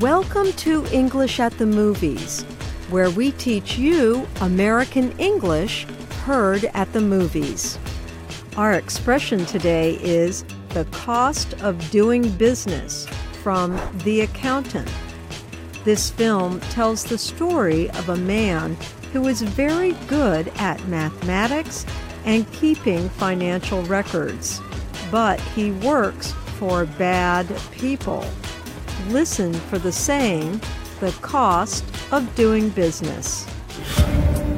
Welcome to English at the Movies, where we teach you American English heard at the movies. Our expression today is the cost of doing business from The Accountant. This film tells the story of a man who is very good at mathematics and keeping financial records, but he works for bad people listen for the saying, the cost of doing business.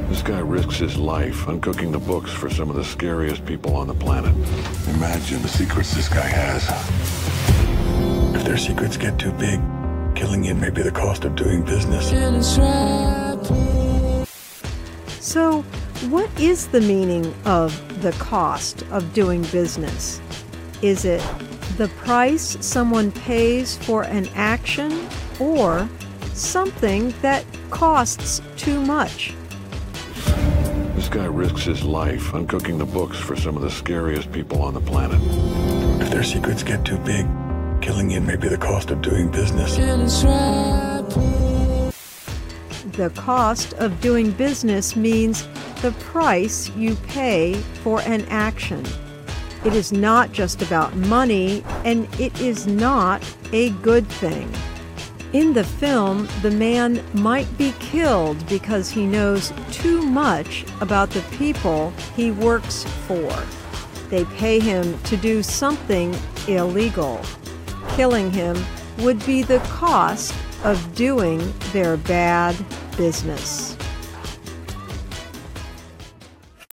This guy risks his life uncooking the books for some of the scariest people on the planet. Imagine the secrets this guy has. If their secrets get too big, killing him may be the cost of doing business. So, what is the meaning of the cost of doing business? Is it the price someone pays for an action or something that costs too much. This guy risks his life uncooking the books for some of the scariest people on the planet. If their secrets get too big, killing him may be the cost of doing business. The cost of doing business means the price you pay for an action. It is not just about money, and it is not a good thing. In the film, the man might be killed because he knows too much about the people he works for. They pay him to do something illegal. Killing him would be the cost of doing their bad business.